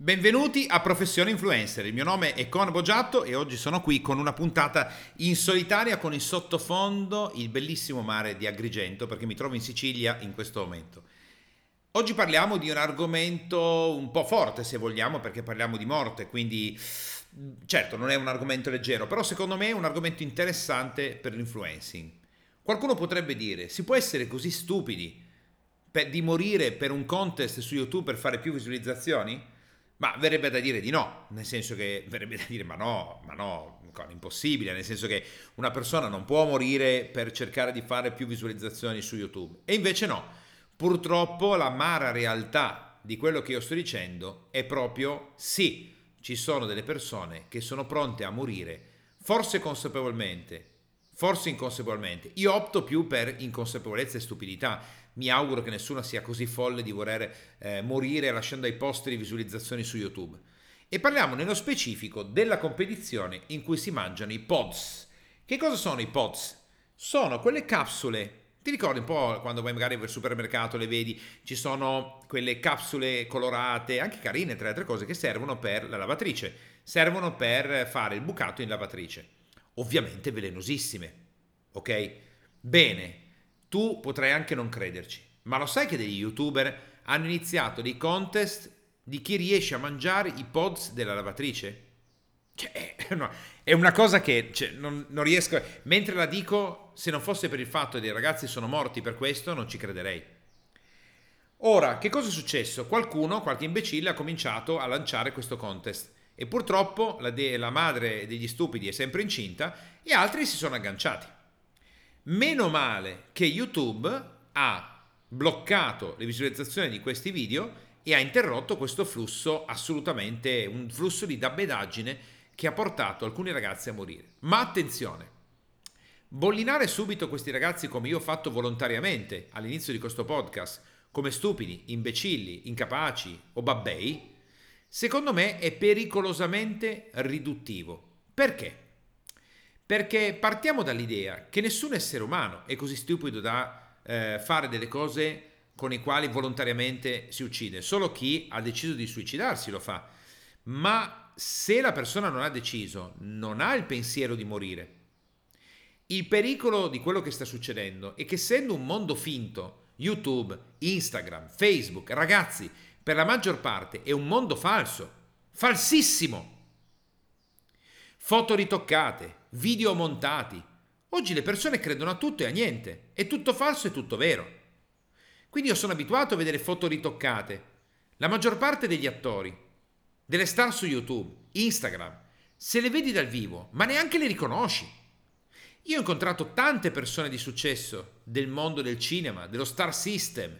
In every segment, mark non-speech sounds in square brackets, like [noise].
Benvenuti a Professione Influencer, il mio nome è Con Boggiatto e oggi sono qui con una puntata in solitaria con in sottofondo il bellissimo mare di Agrigento perché mi trovo in Sicilia in questo momento. Oggi parliamo di un argomento un po' forte se vogliamo perché parliamo di morte, quindi certo non è un argomento leggero, però secondo me è un argomento interessante per l'influencing. Qualcuno potrebbe dire, si può essere così stupidi per, di morire per un contest su YouTube per fare più visualizzazioni? Ma verrebbe da dire di no, nel senso che verrebbe da dire ma no, ma no, impossibile, nel senso che una persona non può morire per cercare di fare più visualizzazioni su YouTube. E invece no, purtroppo la mara realtà di quello che io sto dicendo è proprio sì, ci sono delle persone che sono pronte a morire, forse consapevolmente, forse inconsapevolmente. Io opto più per inconsapevolezza e stupidità, mi auguro che nessuno sia così folle di voler eh, morire lasciando ai posti di visualizzazioni su YouTube. E parliamo nello specifico della competizione in cui si mangiano i pods. Che cosa sono i pods? Sono quelle capsule ti ricordi un po' quando vai magari al supermercato, le vedi, ci sono quelle capsule colorate, anche carine tra le altre cose, che servono per la lavatrice, servono per fare il bucato in lavatrice. Ovviamente velenosissime, ok? Bene, tu potrai anche non crederci, ma lo sai che degli youtuber hanno iniziato dei contest di chi riesce a mangiare i pods della lavatrice? Cioè, [laughs] è una cosa che cioè, non, non, riesco. Mentre la dico, se non fosse per il fatto che i ragazzi sono morti per questo, non ci crederei. Ora, che cosa è successo? Qualcuno, qualche imbecille, ha cominciato a lanciare questo contest. E purtroppo la, de- la madre degli stupidi è sempre incinta e altri si sono agganciati. Meno male che YouTube ha bloccato le visualizzazioni di questi video e ha interrotto questo flusso assolutamente, un flusso di dabbedaggine che ha portato alcuni ragazzi a morire. Ma attenzione, bollinare subito questi ragazzi come io ho fatto volontariamente all'inizio di questo podcast, come stupidi, imbecilli, incapaci o babbei, secondo me è pericolosamente riduttivo. Perché? Perché partiamo dall'idea che nessun essere umano è così stupido da eh, fare delle cose con le quali volontariamente si uccide. Solo chi ha deciso di suicidarsi lo fa. Ma se la persona non ha deciso, non ha il pensiero di morire. Il pericolo di quello che sta succedendo è che essendo un mondo finto, YouTube, Instagram, Facebook, ragazzi, per la maggior parte è un mondo falso, falsissimo. Foto ritoccate, video montati. Oggi le persone credono a tutto e a niente. È tutto falso e tutto vero. Quindi io sono abituato a vedere foto ritoccate. La maggior parte degli attori, delle star su YouTube, Instagram, se le vedi dal vivo, ma neanche le riconosci. Io ho incontrato tante persone di successo del mondo del cinema, dello star system,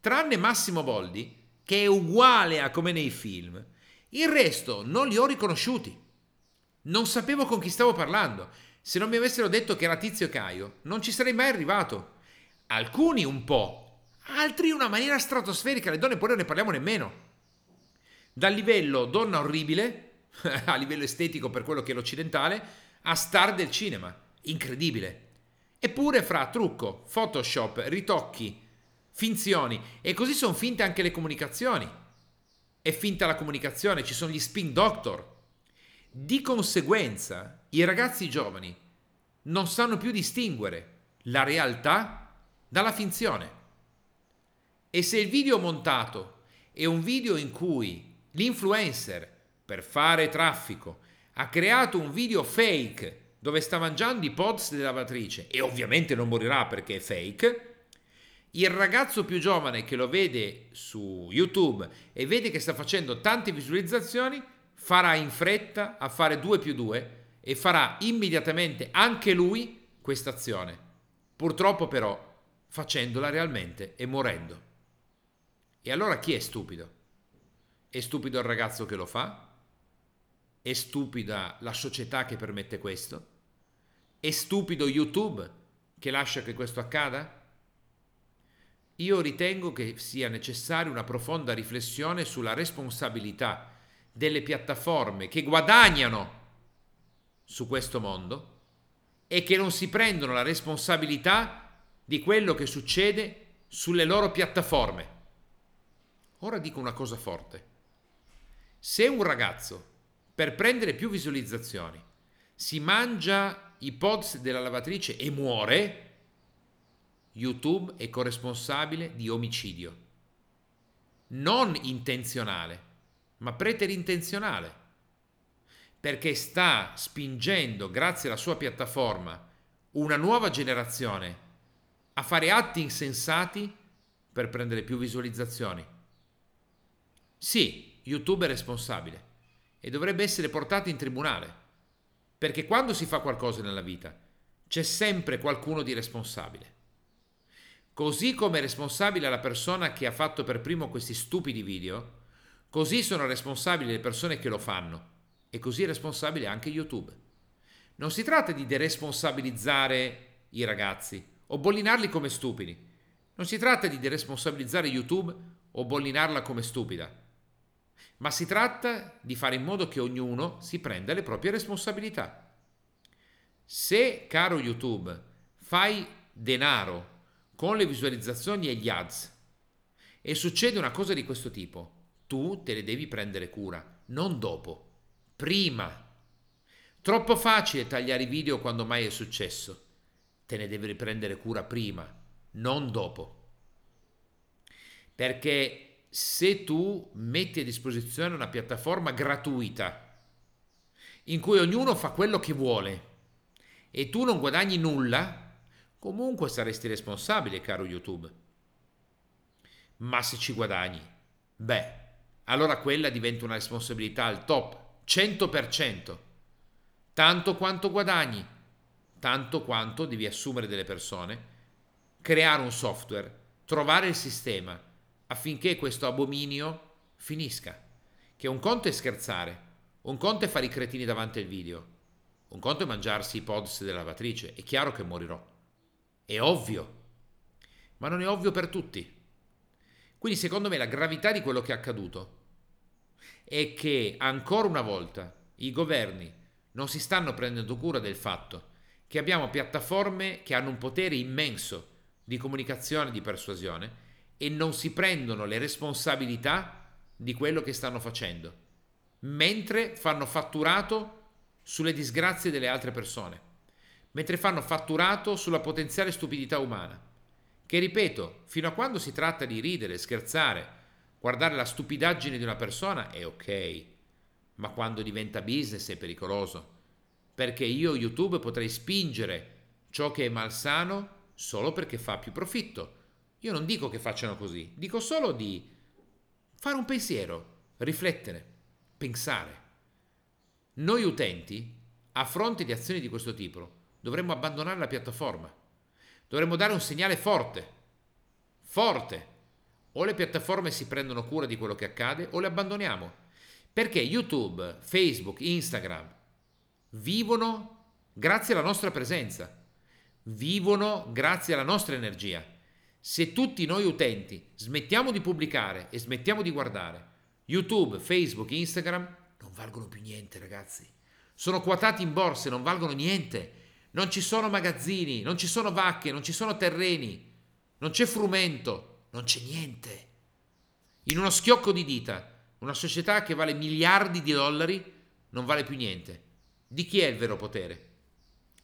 tranne Massimo Boldi, che è uguale a come nei film. Il resto non li ho riconosciuti. Non sapevo con chi stavo parlando. Se non mi avessero detto che era Tizio Caio, non ci sarei mai arrivato. Alcuni un po', altri in una maniera stratosferica. Le donne poi non ne parliamo nemmeno. Dal livello donna orribile, [laughs] a livello estetico per quello che è l'occidentale, a star del cinema. Incredibile. Eppure fra trucco, Photoshop, ritocchi, finzioni, e così sono finte anche le comunicazioni. È finta la comunicazione, ci sono gli spin doctor, di conseguenza, i ragazzi giovani non sanno più distinguere la realtà dalla finzione. E se il video montato è un video in cui l'influencer, per fare traffico, ha creato un video fake dove sta mangiando i pods della lavatrice e ovviamente non morirà perché è fake, il ragazzo più giovane che lo vede su YouTube e vede che sta facendo tante visualizzazioni farà in fretta a fare 2 più 2 e farà immediatamente anche lui questa azione. Purtroppo però facendola realmente e morendo. E allora chi è stupido? È stupido il ragazzo che lo fa? È stupida la società che permette questo? È stupido YouTube che lascia che questo accada? Io ritengo che sia necessaria una profonda riflessione sulla responsabilità delle piattaforme che guadagnano su questo mondo e che non si prendono la responsabilità di quello che succede sulle loro piattaforme. Ora dico una cosa forte. Se un ragazzo, per prendere più visualizzazioni, si mangia i pods della lavatrice e muore, YouTube è corresponsabile di omicidio. Non intenzionale, ma preterintenzionale. Perché sta spingendo, grazie alla sua piattaforma, una nuova generazione a fare atti insensati per prendere più visualizzazioni. Sì, YouTube è responsabile e dovrebbe essere portato in tribunale, perché quando si fa qualcosa nella vita c'è sempre qualcuno di responsabile. Così come è responsabile la persona che ha fatto per primo questi stupidi video, così sono responsabili le persone che lo fanno e così è responsabile anche YouTube. Non si tratta di deresponsabilizzare i ragazzi o bollinarli come stupidi. Non si tratta di deresponsabilizzare YouTube o bollinarla come stupida, ma si tratta di fare in modo che ognuno si prenda le proprie responsabilità. Se, caro YouTube, fai denaro con le visualizzazioni e gli ads e succede una cosa di questo tipo, tu te ne devi prendere cura, non dopo, prima. Troppo facile tagliare i video quando mai è successo. Te ne devi riprendere cura prima, non dopo. Perché se tu metti a disposizione una piattaforma gratuita in cui ognuno fa quello che vuole e tu non guadagni nulla, comunque saresti responsabile, caro YouTube. Ma se ci guadagni, beh, allora quella diventa una responsabilità al top, 100%. Tanto quanto guadagni, tanto quanto devi assumere delle persone, creare un software, trovare il sistema affinché questo abominio finisca. Che un conto è scherzare, un conto è fare i cretini davanti al video, un conto è mangiarsi i pods della lavatrice, è chiaro che morirò. È ovvio, ma non è ovvio per tutti. Quindi secondo me la gravità di quello che è accaduto è che ancora una volta i governi non si stanno prendendo cura del fatto che abbiamo piattaforme che hanno un potere immenso di comunicazione e di persuasione e non si prendono le responsabilità di quello che stanno facendo, mentre fanno fatturato sulle disgrazie delle altre persone mentre fanno fatturato sulla potenziale stupidità umana. Che ripeto, fino a quando si tratta di ridere, scherzare, guardare la stupidaggine di una persona è ok, ma quando diventa business è pericoloso, perché io YouTube potrei spingere ciò che è malsano solo perché fa più profitto. Io non dico che facciano così, dico solo di fare un pensiero, riflettere, pensare. Noi utenti, a fronte di azioni di questo tipo, dovremmo abbandonare la piattaforma. Dovremmo dare un segnale forte. Forte. O le piattaforme si prendono cura di quello che accade o le abbandoniamo. Perché YouTube, Facebook, Instagram vivono grazie alla nostra presenza, vivono grazie alla nostra energia. Se tutti noi utenti smettiamo di pubblicare e smettiamo di guardare, YouTube, Facebook, Instagram non valgono più niente, ragazzi. Sono quotati in borsa e non valgono niente non ci sono magazzini, non ci sono vacche, non ci sono terreni, non c'è frumento, non c'è niente. In uno schiocco di dita, una società che vale miliardi di dollari non vale più niente. Di chi è il vero potere?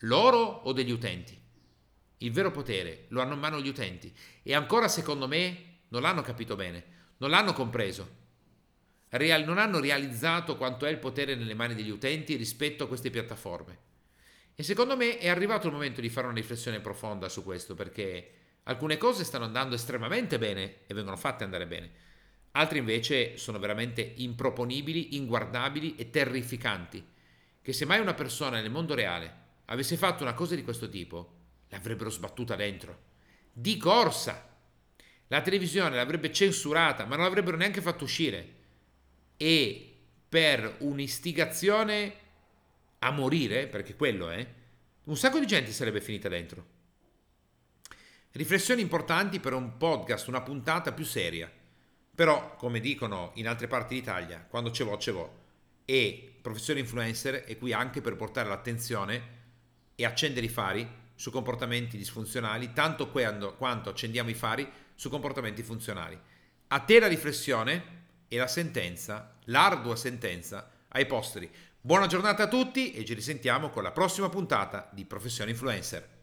Loro o degli utenti? Il vero potere lo hanno in mano gli utenti e ancora secondo me non l'hanno capito bene, non l'hanno compreso. Real, non hanno realizzato quanto è il potere nelle mani degli utenti rispetto a queste piattaforme. E secondo me è arrivato il momento di fare una riflessione profonda su questo, perché alcune cose stanno andando estremamente bene e vengono fatte andare bene, altre invece sono veramente improponibili, inguardabili e terrificanti, che se mai una persona nel mondo reale avesse fatto una cosa di questo tipo, l'avrebbero sbattuta dentro. Di corsa! La televisione l'avrebbe censurata, ma non l'avrebbero neanche fatto uscire. E per un'istigazione a morire, perché quello è, un sacco di gente sarebbe finita dentro. Riflessioni importanti per un podcast, una puntata più seria. Però, come dicono in altre parti d'Italia, quando ce vo, ce vo. E Professore Influencer è qui anche per portare l'attenzione e accendere i fari su comportamenti disfunzionali, tanto quando, quanto accendiamo i fari su comportamenti funzionali. A te la riflessione, e la sentenza, l'ardua sentenza ai posteri. Buona giornata a tutti e ci risentiamo con la prossima puntata di Professione Influencer.